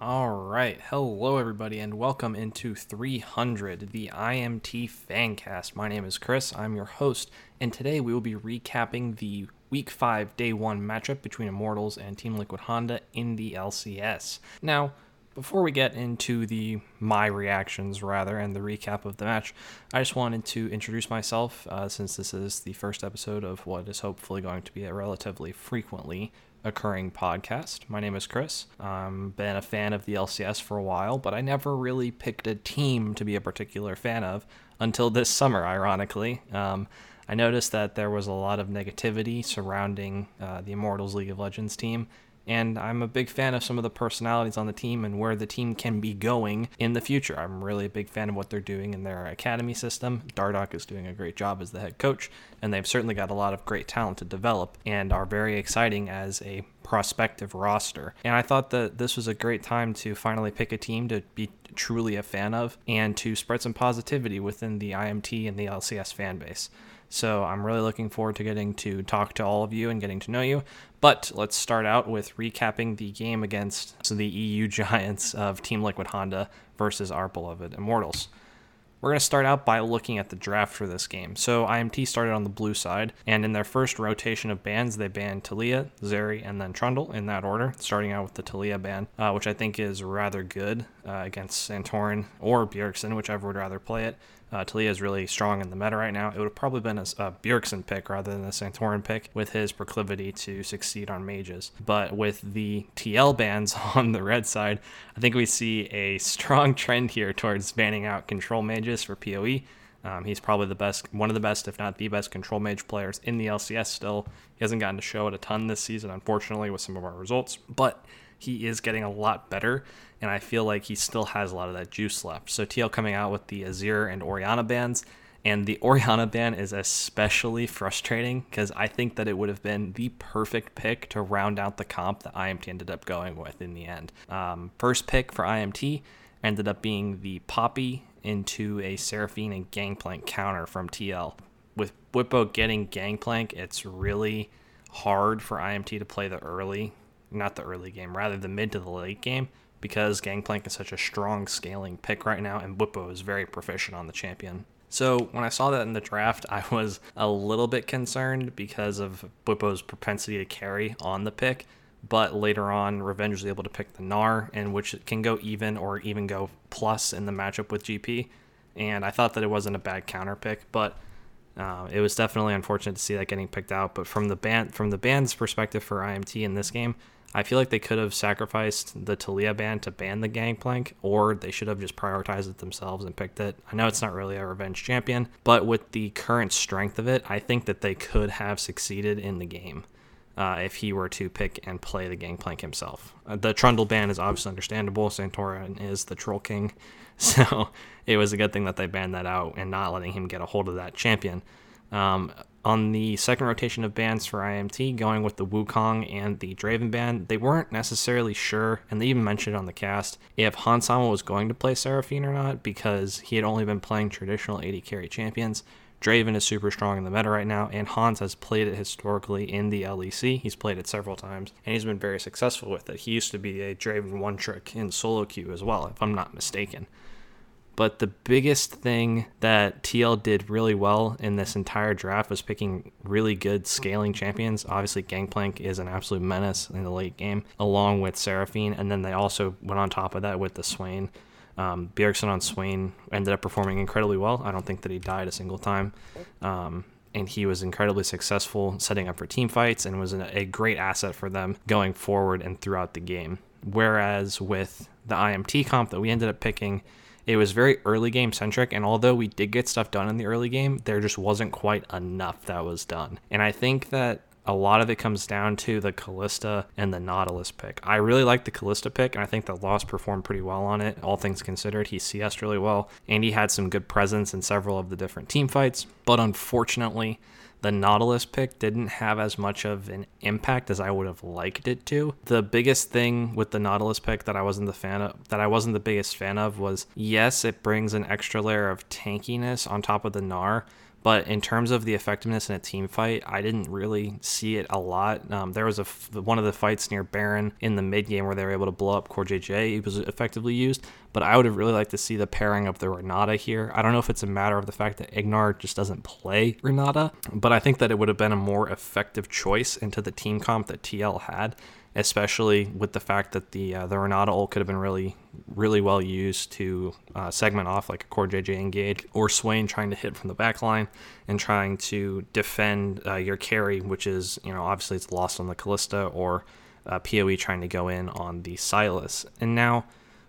All right. Hello, everybody, and welcome into 300, the IMT Fancast. My name is Chris. I'm your host, and today we will be recapping the Week 5 Day 1 matchup between Immortals and Team Liquid Honda in the LCS. Now, before we get into the my reactions rather and the recap of the match, I just wanted to introduce myself uh, since this is the first episode of what is hopefully going to be a relatively frequently occurring podcast. My name is Chris. I've been a fan of the LCS for a while, but I never really picked a team to be a particular fan of until this summer, ironically. Um, I noticed that there was a lot of negativity surrounding uh, the Immortals League of Legends team, and I'm a big fan of some of the personalities on the team and where the team can be going in the future. I'm really a big fan of what they're doing in their academy system. Dardoch is doing a great job as the head coach, and they've certainly got a lot of great talent to develop and are very exciting as a prospective roster. And I thought that this was a great time to finally pick a team to be truly a fan of and to spread some positivity within the IMT and the LCS fan base. So I'm really looking forward to getting to talk to all of you and getting to know you. But let's start out with recapping the game against the EU giants of Team Liquid Honda versus our beloved Immortals. We're going to start out by looking at the draft for this game. So IMT started on the blue side, and in their first rotation of bans, they banned Taliyah, Zeri, and then Trundle in that order, starting out with the Taliyah ban, uh, which I think is rather good uh, against Santorin or Bjergsen, whichever would rather play it. Uh, Taliyah is really strong in the meta right now. It would have probably been a, a Bjergsen pick rather than a Santorin pick with his proclivity to succeed on mages. But with the TL bans on the red side, I think we see a strong trend here towards banning out control mages for PoE. Um, he's probably the best, one of the best, if not the best, control mage players in the LCS still. He hasn't gotten to show it a ton this season, unfortunately, with some of our results, but he is getting a lot better and I feel like he still has a lot of that juice left. So TL coming out with the Azir and Orianna bans, and the Orianna ban is especially frustrating because I think that it would have been the perfect pick to round out the comp that IMT ended up going with in the end. Um, first pick for IMT ended up being the Poppy into a Seraphine and Gangplank counter from TL. With Bwipo getting Gangplank, it's really hard for IMT to play the early, not the early game, rather the mid to the late game because Gangplank is such a strong scaling pick right now, and Bwipo is very proficient on the champion. So when I saw that in the draft, I was a little bit concerned because of Bwipo's propensity to carry on the pick. But later on, Revenge was able to pick the Gnar, and which can go even or even go plus in the matchup with GP. And I thought that it wasn't a bad counter pick, but uh, it was definitely unfortunate to see that getting picked out. But from the band from the band's perspective for IMT in this game, I feel like they could have sacrificed the Taliyah ban to ban the Gangplank, or they should have just prioritized it themselves and picked it. I know it's not really a Revenge champion, but with the current strength of it, I think that they could have succeeded in the game. Uh, if he were to pick and play the Gangplank himself. Uh, the Trundle ban is obviously understandable. Santorin is the Troll King, so it was a good thing that they banned that out and not letting him get a hold of that champion. Um, on the second rotation of bans for IMT, going with the Wukong and the Draven ban, they weren't necessarily sure, and they even mentioned on the cast, if Hans Sama was going to play Seraphine or not, because he had only been playing traditional AD carry champions. Draven is super strong in the meta right now, and Hans has played it historically in the LEC. He's played it several times, and he's been very successful with it. He used to be a Draven one trick in solo queue as well, if I'm not mistaken. But the biggest thing that TL did really well in this entire draft was picking really good scaling champions. Obviously, Gangplank is an absolute menace in the late game, along with Seraphine. And then they also went on top of that with the Swain. Um, Bjergsen on Swain ended up performing incredibly well. I don't think that he died a single time. Um, and he was incredibly successful setting up for team fights and was a great asset for them going forward and throughout the game. Whereas with the IMT comp that we ended up picking, it was very early game centric, and although we did get stuff done in the early game, there just wasn't quite enough that was done. And I think that a lot of it comes down to the Kalista and the Nautilus pick. I really like the Kalista pick, and I think that Lost performed pretty well on it, all things considered. He CS'd really well, and he had some good presence in several of the different team fights. But unfortunately, the Nautilus pick didn't have as much of an impact as I would have liked it to. The biggest thing with the Nautilus pick that I wasn't the fan of, that I wasn't the biggest fan of was yes, it brings an extra layer of tankiness on top of the Gnar, But in terms of the effectiveness in a team fight, I didn't really see it a lot. Um, there was a one of the fights near Baron in the mid game where they were able to blow up Core JJ. It was effectively used, but I would have really liked to see the pairing of the Renata here. I don't know if it's a matter of the fact that Ignar just doesn't play Renata, but I think that it would have been a more effective choice into the team comp that TL had especially with the fact that the uh, the Renata ult could have been really really well used to uh, segment off like a core JJ engage or Swain trying to hit from the back line and trying to defend uh, your carry, which is you know obviously it's lost on the Kalista or uh, PoE trying to go in on the Sylas. And now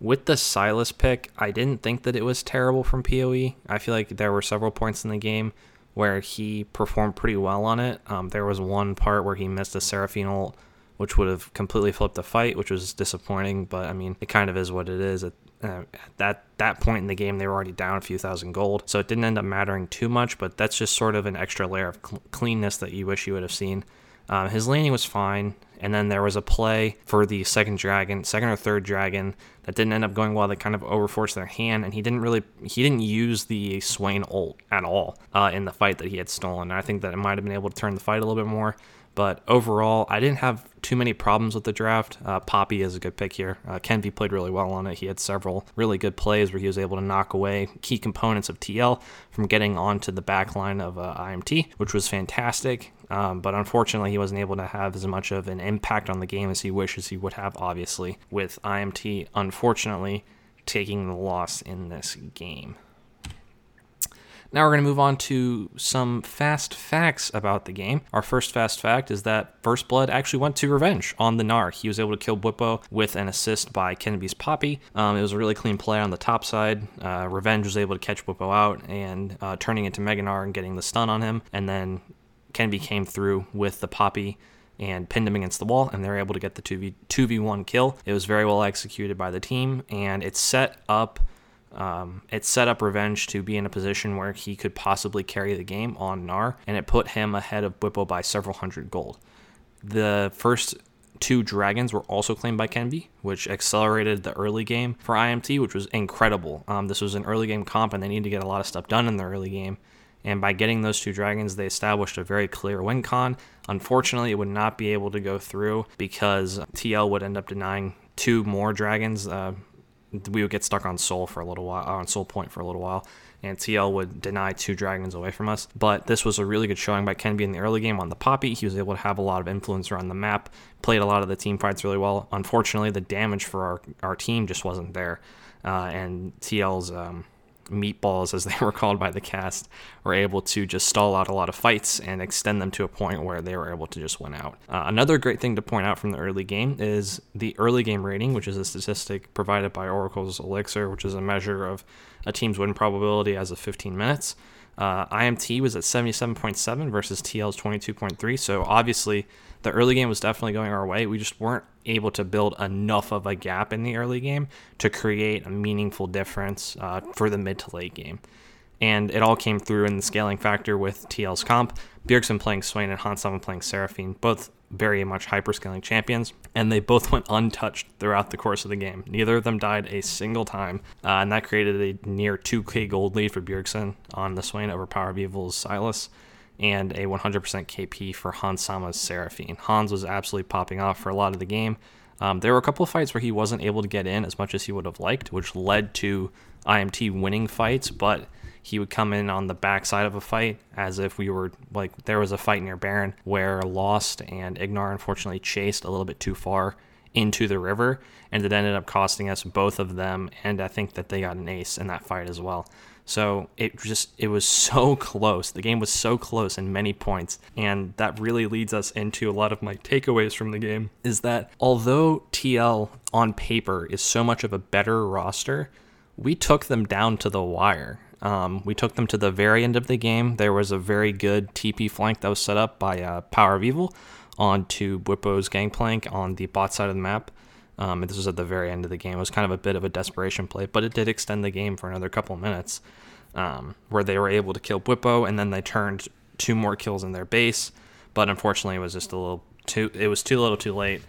with the Sylas pick, I didn't think that it was terrible from PoE. I feel like there were several points in the game where he performed pretty well on it. Um, there was one part where he missed a Seraphine ult which would have completely flipped the fight, which was disappointing. But I mean, it kind of is what it is. At, uh, at that that point in the game, they were already down a few thousand gold, so it didn't end up mattering too much. But that's just sort of an extra layer of cl- cleanness that you wish you would have seen. Um, his laning was fine, and then there was a play for the second dragon, second or third dragon, that didn't end up going well. They kind of overforced their hand, and he didn't really he didn't use the Swain ult at all uh, in the fight that he had stolen. And I think that it might have been able to turn the fight a little bit more. But overall, I didn't have too many problems with the draft. Uh, Poppy is a good pick here. Uh, Kenvi played really well on it. He had several really good plays where he was able to knock away key components of TL from getting onto the back line of uh, IMT, which was fantastic. Um, but unfortunately, he wasn't able to have as much of an impact on the game as he wishes he would have, obviously, with IMT, unfortunately, taking the loss in this game. Now we're going to move on to some fast facts about the game. Our first fast fact is that First Blood actually went to Revenge on the Gnar. He was able to kill Bwipo with an assist by Kenvi's Poppy. Um, it was a really clean play on the top side. Uh, Revenge was able to catch Bwipo out and uh, turning into Mega Gnar and getting the stun on him. And then Kenvi came through with the Poppy and pinned him against the wall, and they were able to get the 2v, 2v1 kill. It was very well executed by the team, and it set up um, it set up Revenge to be in a position where he could possibly carry the game on Gnar, and it put him ahead of Bwipo by several hundred gold. The first two dragons were also claimed by Kenvi, which accelerated the early game for IMT, which was incredible. Um, this was an early game comp, and they needed to get a lot of stuff done in the early game. And by getting those two dragons, they established a very clear win con. Unfortunately, it would not be able to go through because TL would end up denying two more dragons. Uh, we would get stuck on Soul for a little while, on Soul Point for a little while, and TL would deny two dragons away from us. But this was a really good showing by Kenvi in the early game on the Poppy. He was able to have a lot of influence around the map, played a lot of the team fights really well. Unfortunately, the damage for our, our team just wasn't there. Uh, and TL's um, meatballs, as they were called by the cast, were able to just stall out a lot of fights and extend them to a point where they were able to just win out. Uh, another great thing to point out from the early game is the early game rating, which is a statistic provided by Oracle's Elixir, which is a measure of a team's win probability as of 15 minutes. Uh, IMT was at 77.7 versus TL's 22.3. So obviously, the early game was definitely going our way. We just weren't able to build enough of a gap in the early game to create a meaningful difference uh, for the mid to late game. And it all came through in the scaling factor with TL's comp. Bjergsen playing Swain and Hans Sama playing Seraphine, both very much hyperscaling champions, and they both went untouched throughout the course of the game. Neither of them died a single time, uh, and that created a near 2k gold lead for Bjergsen on the Swain over Power of Evil's Sylas and a 100% KP for Hans Sama's Seraphine. Hans was absolutely popping off for a lot of the game. Um, there were a couple of fights where he wasn't able to get in as much as he would have liked, which led to IMT winning fights, but he would come in on the backside of a fight as if we were like there was a fight near Baron where Lost and Ignar unfortunately chased a little bit too far into the river and it ended up costing us both of them and I think that they got an ace in that fight as well. So it just it was so close. The game was so close in many points, and that really leads us into a lot of my takeaways from the game. Is that although TL on paper is so much of a better roster, we took them down to the wire. Um, we took them to the very end of the game. There was a very good TP flank that was set up by uh, Power of Evil onto Bwipo's gangplank on the bot side of the map. Um, this was at the very end of the game. It was kind of a bit of a desperation play, but it did extend the game for another couple minutes, um, where they were able to kill Bwipo, and then they turned two more kills in their base. But unfortunately, it was just a little too. It was too little, too late.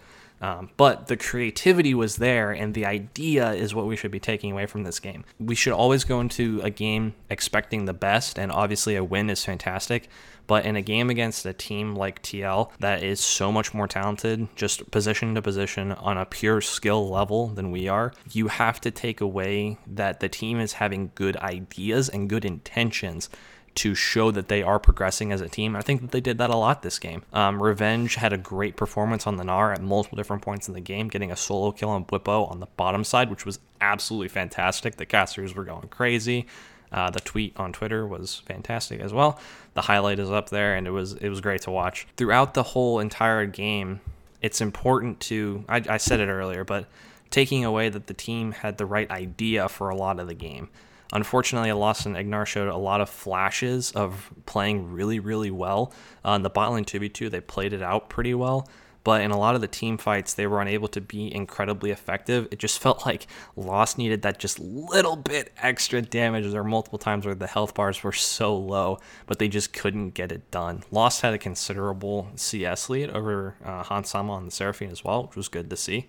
Um, but the creativity was there, and the idea is what we should be taking away from this game. We should always go into a game expecting the best, and obviously a win is fantastic. But in a game against a team like TL that is so much more talented, just position to position on a pure skill level than we are, you have to take away that the team is having good ideas and good intentions to show that they are progressing as a team. I think that they did that a lot this game. Um, Revenge had a great performance on the Gnar at multiple different points in the game, getting a solo kill on Bwipo on the bottom side, which was absolutely fantastic. The casters were going crazy. Uh, the tweet on Twitter was fantastic as well. The highlight is up there, and it was it was great to watch throughout the whole entire game. It's important to I, I said it earlier, but taking away that the team had the right idea for a lot of the game. Unfortunately, and Ignar showed a lot of flashes of playing really, really well. Uh, the bot lane 2v2, they played it out pretty well. But in a lot of the team fights, they were unable to be incredibly effective. It just felt like Lost needed that just little bit extra damage. There were multiple times where the health bars were so low, but they just couldn't get it done. Lost had a considerable CS lead over uh, Hansama on the Seraphine as well, which was good to see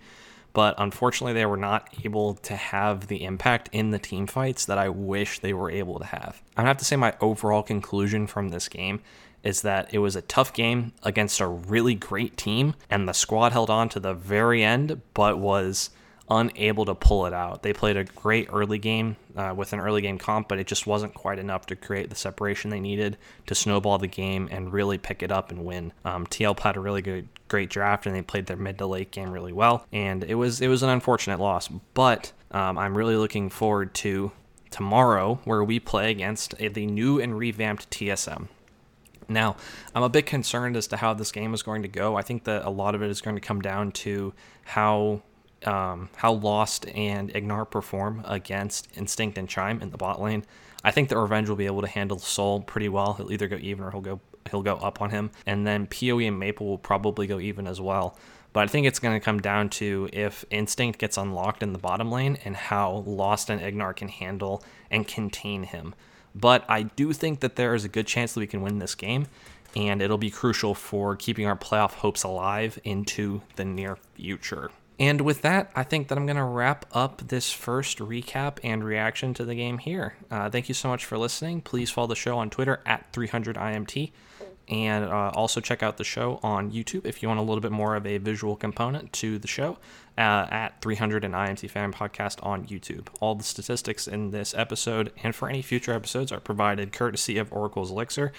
but unfortunately they were not able to have the impact in the team fights that I wish they were able to have. I have to say my overall conclusion from this game is that it was a tough game against a really great team and the squad held on to the very end but was unable to pull it out. They played a great early game uh, with an early game comp, but it just wasn't quite enough to create the separation they needed to snowball the game and really pick it up and win. Um, TL had a really good, great draft, and they played their mid to late game really well. And it was it was an unfortunate loss, but um, I'm really looking forward to tomorrow where we play against the new and revamped TSM. Now, I'm a bit concerned as to how this game is going to go. I think that a lot of it is going to come down to how um, how Lost and Ignar perform against Instinct and Chime in the bot lane. I think that Revenge will be able to handle Soul pretty well. He'll either go even or he'll go he'll go up on him, and then Poe and Maple will probably go even as well. But I think it's going to come down to if Instinct gets unlocked in the bottom lane and how Lost and Ignar can handle and contain him. But I do think that there is a good chance that we can win this game, and it'll be crucial for keeping our playoff hopes alive into the near future. And with that, I think that I'm going to wrap up this first recap and reaction to the game here. Uh, thank you so much for listening. Please follow the show on Twitter at 300IMT. And uh, also check out the show on YouTube if you want a little bit more of a visual component to the show uh, at 300 and IMT Fan Podcast on YouTube. All the statistics in this episode and for any future episodes are provided courtesy of Oracle's Elixir.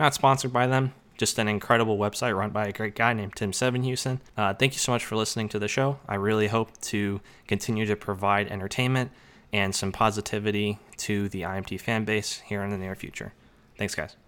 Not sponsored by them, just an incredible website run by a great guy named Tim Sevenhuysen. Uh, thank you so much for listening to the show. I really hope to continue to provide entertainment and some positivity to the IMT fan base here in the near future. Thanks, guys.